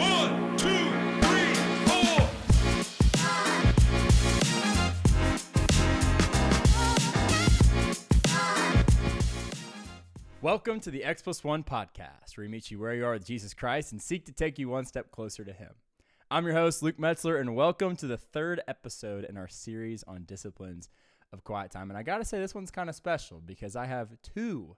One, two, three, four. Welcome to the X Plus One podcast, where we meet you where you are with Jesus Christ and seek to take you one step closer to Him. I'm your host, Luke Metzler, and welcome to the third episode in our series on disciplines of quiet time. And I got to say, this one's kind of special because I have two,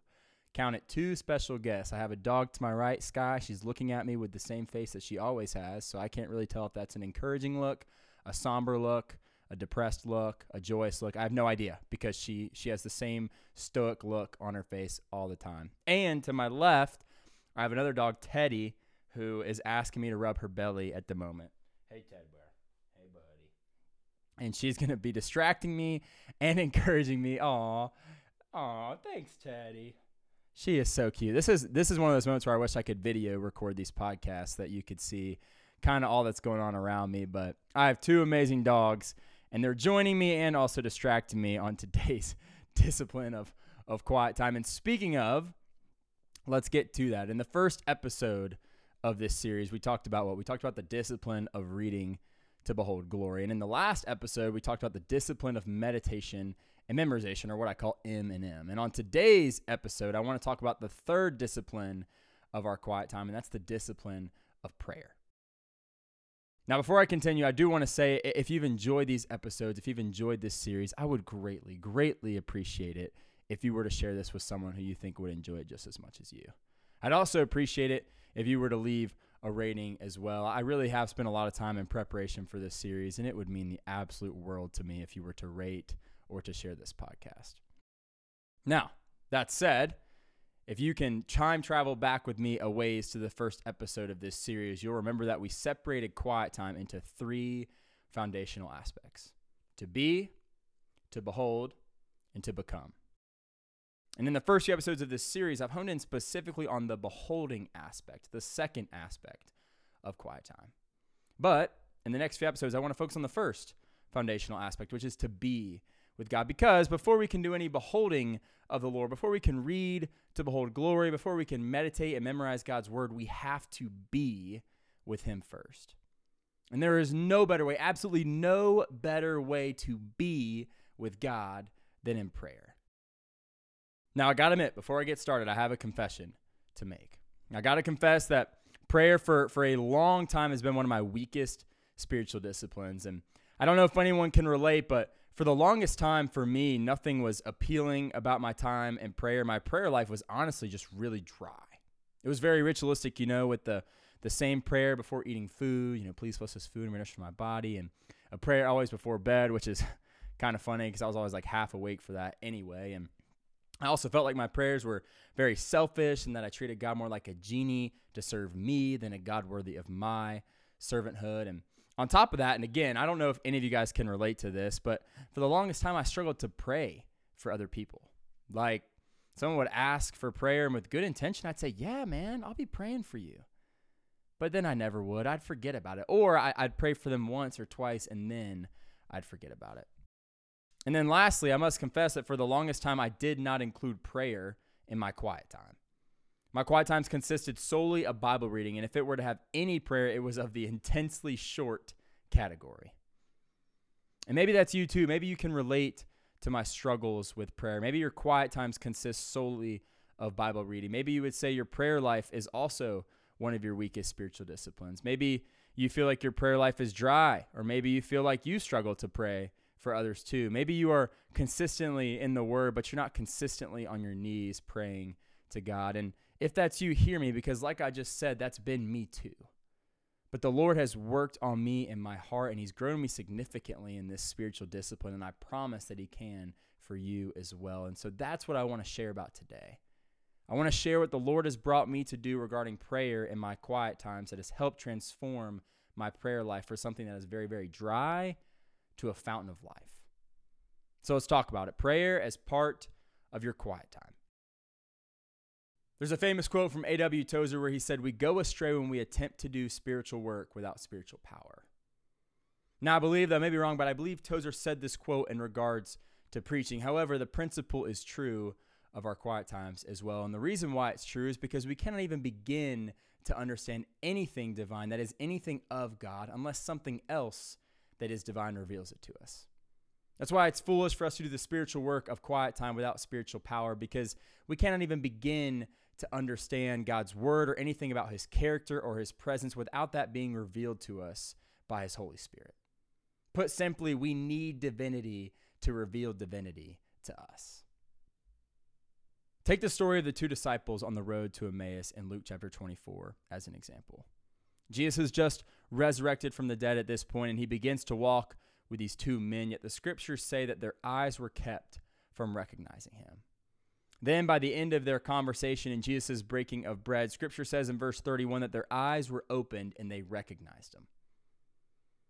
count it, two special guests. I have a dog to my right, Sky. She's looking at me with the same face that she always has, so I can't really tell if that's an encouraging look, a somber look, a depressed look, a joyous look. I have no idea because she she has the same stoic look on her face all the time. And to my left, I have another dog, Teddy, who is asking me to rub her belly at the moment. Hey, Ted Bear. Hey, buddy. And she's gonna be distracting me and encouraging me. Aw, aw, thanks, Teddy. She is so cute. This is this is one of those moments where I wish I could video record these podcasts that you could see kind of all that's going on around me. But I have two amazing dogs, and they're joining me and also distracting me on today's discipline of of quiet time. And speaking of, let's get to that. In the first episode of this series, we talked about what we talked about the discipline of reading to behold glory. And in the last episode, we talked about the discipline of meditation and memorization, or what I call M and M. And on today's episode, I want to talk about the third discipline of our quiet time, and that's the discipline of prayer. Now, before I continue, I do want to say if you've enjoyed these episodes, if you've enjoyed this series, I would greatly, greatly appreciate it if you were to share this with someone who you think would enjoy it just as much as you. I'd also appreciate it if you were to leave a rating as well. I really have spent a lot of time in preparation for this series, and it would mean the absolute world to me if you were to rate or to share this podcast. Now, that said, if you can time travel back with me a ways to the first episode of this series, you'll remember that we separated quiet time into three foundational aspects to be, to behold, and to become. And in the first few episodes of this series, I've honed in specifically on the beholding aspect, the second aspect of quiet time. But in the next few episodes, I want to focus on the first foundational aspect, which is to be with God. Because before we can do any beholding of the Lord, before we can read to behold glory, before we can meditate and memorize God's word, we have to be with Him first. And there is no better way, absolutely no better way to be with God than in prayer. Now, I got to admit, before I get started, I have a confession to make. I got to confess that prayer for, for a long time has been one of my weakest spiritual disciplines. And I don't know if anyone can relate, but for the longest time for me, nothing was appealing about my time in prayer. My prayer life was honestly just really dry. It was very ritualistic, you know, with the the same prayer before eating food, you know, please bless this food and nourish my body, and a prayer always before bed, which is kind of funny because I was always like half awake for that anyway. And I also felt like my prayers were very selfish and that I treated God more like a genie to serve me than a God worthy of my servanthood. And on top of that, and again, I don't know if any of you guys can relate to this, but for the longest time, I struggled to pray for other people. Like someone would ask for prayer, and with good intention, I'd say, Yeah, man, I'll be praying for you. But then I never would. I'd forget about it. Or I, I'd pray for them once or twice, and then I'd forget about it. And then lastly, I must confess that for the longest time, I did not include prayer in my quiet time. My quiet times consisted solely of Bible reading, and if it were to have any prayer, it was of the intensely short category. And maybe that's you too. Maybe you can relate to my struggles with prayer. Maybe your quiet times consist solely of Bible reading. Maybe you would say your prayer life is also one of your weakest spiritual disciplines. Maybe you feel like your prayer life is dry, or maybe you feel like you struggle to pray for others too. Maybe you are consistently in the Word, but you're not consistently on your knees praying to God. And if that's you, hear me, because like I just said, that's been me too. But the Lord has worked on me in my heart, and He's grown me significantly in this spiritual discipline, and I promise that He can for you as well. And so that's what I want to share about today. I want to share what the Lord has brought me to do regarding prayer in my quiet times that has helped transform my prayer life for something that is very, very dry to a fountain of life. So let's talk about it. Prayer as part of your quiet time. There's a famous quote from A.W. Tozer where he said, We go astray when we attempt to do spiritual work without spiritual power. Now, I believe that I may be wrong, but I believe Tozer said this quote in regards to preaching. However, the principle is true of our quiet times as well. And the reason why it's true is because we cannot even begin to understand anything divine, that is, anything of God, unless something else that is divine reveals it to us. That's why it's foolish for us to do the spiritual work of quiet time without spiritual power because we cannot even begin to understand God's word or anything about his character or his presence without that being revealed to us by his Holy Spirit. Put simply, we need divinity to reveal divinity to us. Take the story of the two disciples on the road to Emmaus in Luke chapter 24 as an example. Jesus has just resurrected from the dead at this point, and he begins to walk with these two men, yet the scriptures say that their eyes were kept from recognizing him. Then, by the end of their conversation in Jesus' breaking of bread, scripture says in verse 31 that their eyes were opened and they recognized him.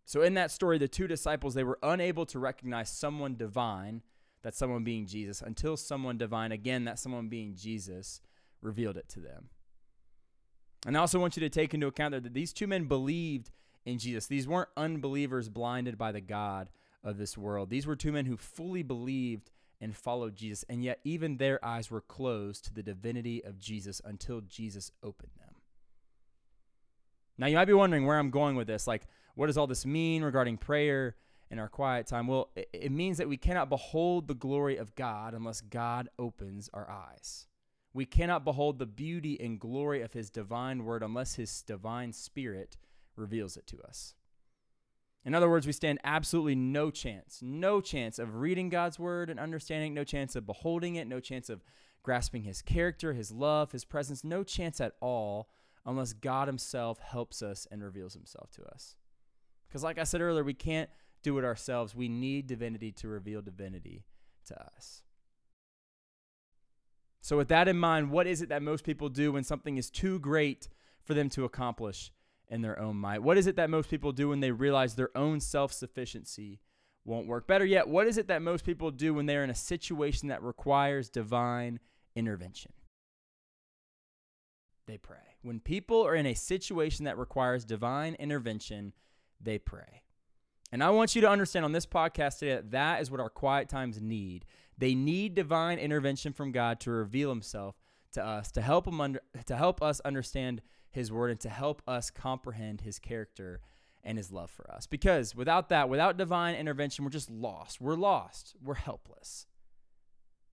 So, in that story, the two disciples, they were unable to recognize someone divine that someone being Jesus until someone divine, again, that someone being Jesus, revealed it to them. And I also want you to take into account that these two men believed in Jesus. These weren't unbelievers blinded by the God of this world. These were two men who fully believed and followed Jesus, and yet even their eyes were closed to the divinity of Jesus until Jesus opened them. Now, you might be wondering where I'm going with this. Like, what does all this mean regarding prayer? and our quiet time? Well, it means that we cannot behold the glory of God unless God opens our eyes. We cannot behold the beauty and glory of His divine word unless His divine spirit reveals it to us. In other words, we stand absolutely no chance, no chance of reading God's word and understanding, no chance of beholding it, no chance of grasping His character, His love, His presence, no chance at all unless God Himself helps us and reveals Himself to us. Because, like I said earlier, we can't do it ourselves. We need divinity to reveal divinity to us. So, with that in mind, what is it that most people do when something is too great for them to accomplish in their own might? What is it that most people do when they realize their own self sufficiency won't work? Better yet, what is it that most people do when they're in a situation that requires divine intervention? They pray. When people are in a situation that requires divine intervention, they pray. And I want you to understand on this podcast today that that is what our quiet times need. They need divine intervention from God to reveal himself to us, to help him under, to help us understand his word and to help us comprehend his character and his love for us. Because without that, without divine intervention, we're just lost. We're lost. We're helpless.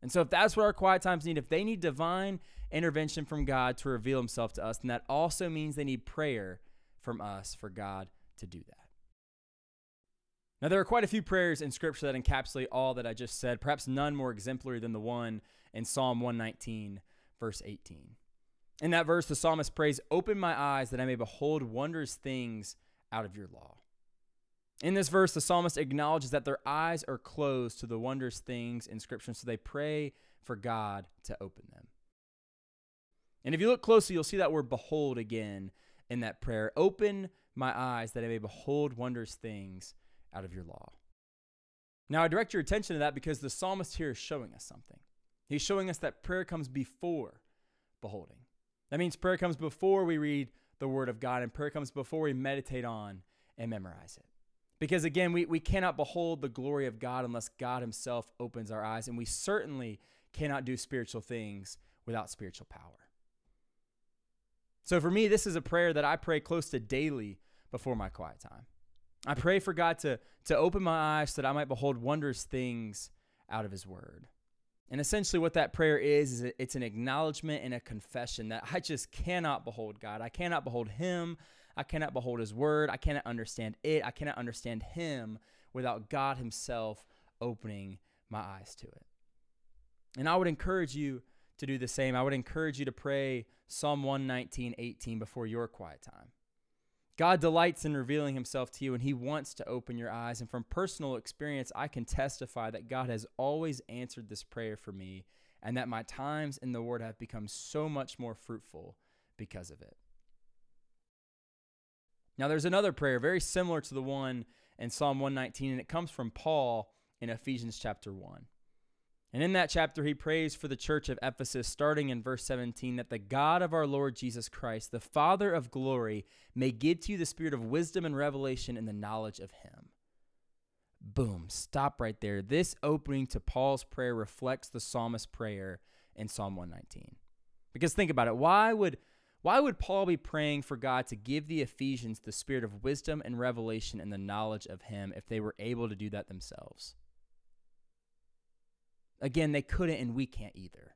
And so if that's what our quiet times need, if they need divine intervention from God to reveal himself to us, then that also means they need prayer from us for God to do that. Now, there are quite a few prayers in Scripture that encapsulate all that I just said, perhaps none more exemplary than the one in Psalm 119, verse 18. In that verse, the psalmist prays, Open my eyes that I may behold wondrous things out of your law. In this verse, the psalmist acknowledges that their eyes are closed to the wondrous things in Scripture, so they pray for God to open them. And if you look closely, you'll see that word behold again in that prayer. Open my eyes that I may behold wondrous things out of your law. Now, I direct your attention to that because the psalmist here is showing us something. He's showing us that prayer comes before beholding. That means prayer comes before we read the word of God, and prayer comes before we meditate on and memorize it. Because again, we, we cannot behold the glory of God unless God Himself opens our eyes, and we certainly cannot do spiritual things without spiritual power. So for me, this is a prayer that I pray close to daily before my quiet time. I pray for God to, to open my eyes so that I might behold wondrous things out of His Word. And essentially, what that prayer is, is it's an acknowledgement and a confession that I just cannot behold God. I cannot behold Him. I cannot behold His Word. I cannot understand it. I cannot understand Him without God Himself opening my eyes to it. And I would encourage you to do the same. I would encourage you to pray Psalm 119, 18 before your quiet time. God delights in revealing himself to you and he wants to open your eyes. And from personal experience, I can testify that God has always answered this prayer for me and that my times in the Word have become so much more fruitful because of it. Now, there's another prayer very similar to the one in Psalm 119, and it comes from Paul in Ephesians chapter 1. And in that chapter, he prays for the church of Ephesus, starting in verse 17, that the God of our Lord Jesus Christ, the Father of glory, may give to you the spirit of wisdom and revelation in the knowledge of him. Boom, stop right there. This opening to Paul's prayer reflects the psalmist's prayer in Psalm 119. Because think about it. Why would, Why would Paul be praying for God to give the Ephesians the spirit of wisdom and revelation and the knowledge of Him if they were able to do that themselves? Again, they couldn't, and we can't either.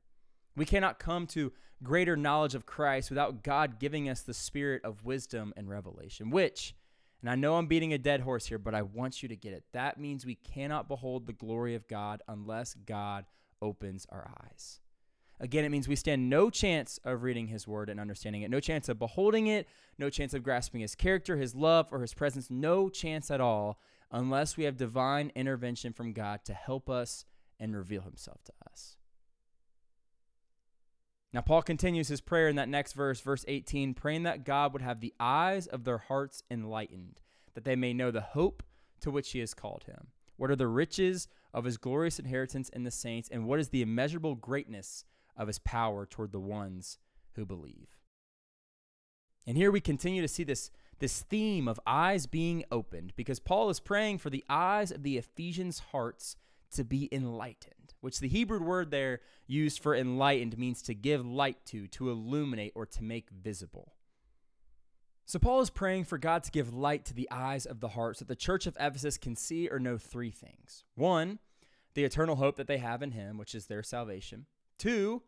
We cannot come to greater knowledge of Christ without God giving us the spirit of wisdom and revelation, which, and I know I'm beating a dead horse here, but I want you to get it. That means we cannot behold the glory of God unless God opens our eyes. Again, it means we stand no chance of reading his word and understanding it, no chance of beholding it, no chance of grasping his character, his love, or his presence, no chance at all unless we have divine intervention from God to help us and reveal himself to us. Now, Paul continues his prayer in that next verse, verse 18, praying that God would have the eyes of their hearts enlightened, that they may know the hope to which he has called him. What are the riches of his glorious inheritance in the saints, and what is the immeasurable greatness of his power toward the ones who believe? And here we continue to see this, this theme of eyes being opened, because Paul is praying for the eyes of the Ephesians' hearts to be enlightened, which the Hebrew word there used for enlightened means to give light to, to illuminate, or to make visible. So, Paul is praying for God to give light to the eyes of the heart so that the church of Ephesus can see or know three things. One, the eternal hope that they have in Him, which is their salvation. Two,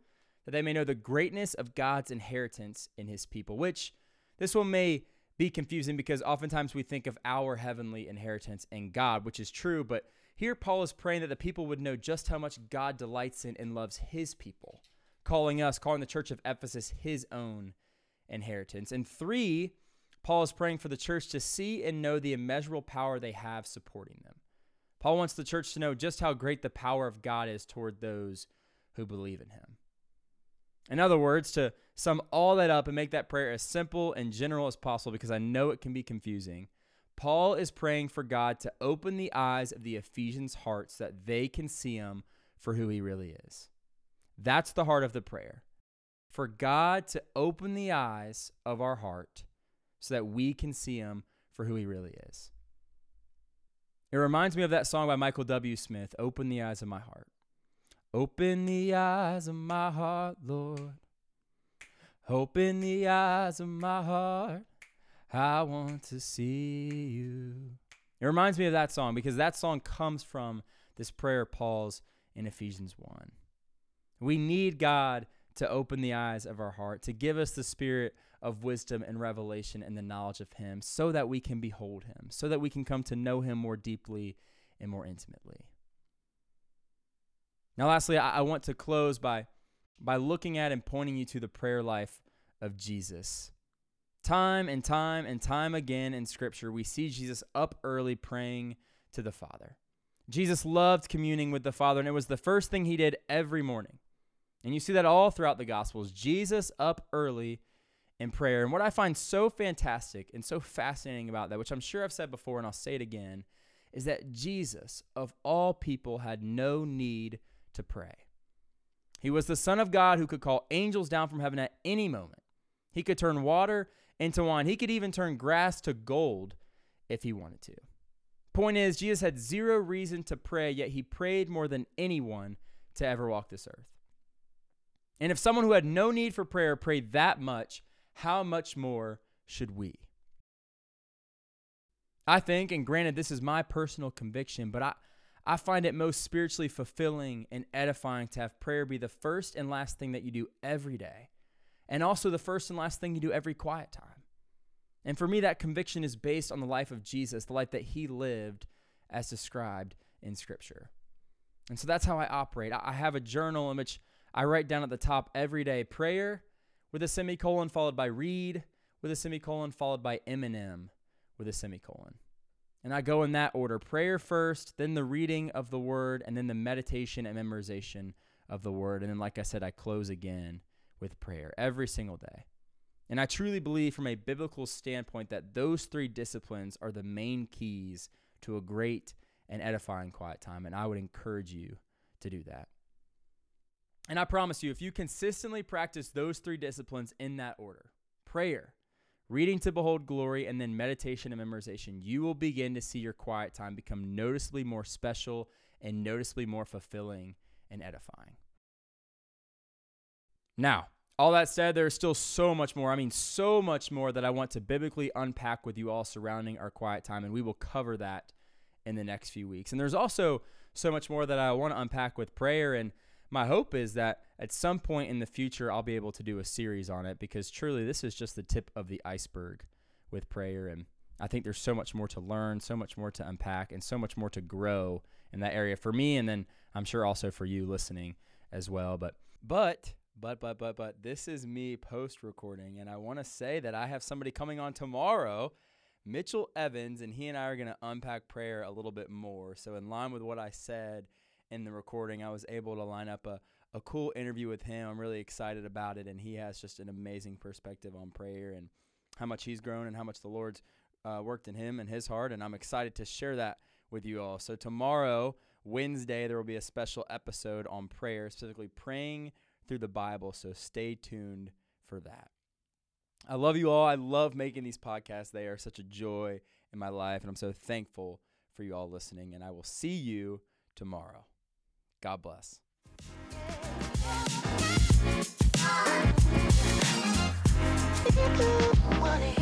that they may know the greatness of God's inheritance in His people, which this one may be confusing because oftentimes we think of our heavenly inheritance in God, which is true, but here, Paul is praying that the people would know just how much God delights in and loves his people, calling us, calling the church of Ephesus his own inheritance. And three, Paul is praying for the church to see and know the immeasurable power they have supporting them. Paul wants the church to know just how great the power of God is toward those who believe in him. In other words, to sum all that up and make that prayer as simple and general as possible, because I know it can be confusing, Paul is praying for God to open the eyes of the Ephesians' hearts that they can see him for who he really is. That's the heart of the prayer. For God to open the eyes of our heart so that we can see him for who he really is. It reminds me of that song by Michael W. Smith, Open the Eyes of My Heart. Open the eyes of my heart, Lord. Open the eyes of my heart. I want to see you. It reminds me of that song because that song comes from this prayer Paul's in Ephesians 1. We need God to open the eyes of our heart, to give us the spirit of wisdom and revelation and the knowledge of Him so that we can behold Him, so that we can come to know Him more deeply and more intimately. Now, lastly, I, want to close by, by looking at and pointing you to the prayer life of Jesus. Time and time and time again in Scripture, we see Jesus up early praying to the Father. Jesus loved communing with the Father, and it was the first thing he did every morning. And you see that all throughout the Gospels. Jesus up early in prayer. And what I find so fantastic and so fascinating about that, which I'm sure I've said before and I'll say it again, is that Jesus, of all people, had no need to pray. He was the Son of God who could call angels down from heaven at any moment. He could turn water into wine. He could even turn grass to gold if he wanted to. Point is, Jesus had zero reason to pray, yet he prayed more than anyone to ever walk this earth. And if someone who had no need for prayer prayed that much, how much more should we? I think, and granted, this is my personal conviction, but I, I find it most spiritually fulfilling and edifying to have prayer be the first and last thing that you do every day and also the first and last thing you do every quiet time. And for me, that conviction is based on the life of Jesus, the life that he lived as described in Scripture. And so that's how I operate. I have a journal in which I write down at the top every day prayer with a semicolon followed by read with a semicolon followed by M&M with a semicolon. And I go in that order prayer first, then the reading of the word, and then the meditation and memorization of the word. And then, like I said, I close again with prayer every single day. And I truly believe, from a biblical standpoint, that those three disciplines are the main keys to a great and edifying quiet time. And I would encourage you to do that. And I promise you, if you consistently practice those three disciplines in that order prayer, reading to behold glory, and then meditation and memorization you will begin to see your quiet time become noticeably more special and noticeably more fulfilling and edifying. Now, All that said, there's still so much more. I mean, so much more that I want to biblically unpack with you all surrounding our quiet time, and we will cover that in the next few weeks. And there's also so much more that I want to unpack with prayer. And my hope is that at some point in the future, I'll be able to do a series on it because truly this is just the tip of the iceberg with prayer. And I think there's so much more to learn, so much more to unpack, and so much more to grow in that area for me. And then I'm sure also for you listening as well. But, but, but, but, but, but, this is me post recording. And I want to say that I have somebody coming on tomorrow, Mitchell Evans, and he and I are going to unpack prayer a little bit more. So, in line with what I said in the recording, I was able to line up a, a cool interview with him. I'm really excited about it. And he has just an amazing perspective on prayer and how much he's grown and how much the Lord's uh, worked in him and his heart. And I'm excited to share that with you all. So, tomorrow, Wednesday, there will be a special episode on prayer, specifically praying through the Bible. So stay tuned for that. I love you all. I love making these podcasts. They are such a joy in my life, and I'm so thankful for you all listening. And I will see you tomorrow. God bless. Money.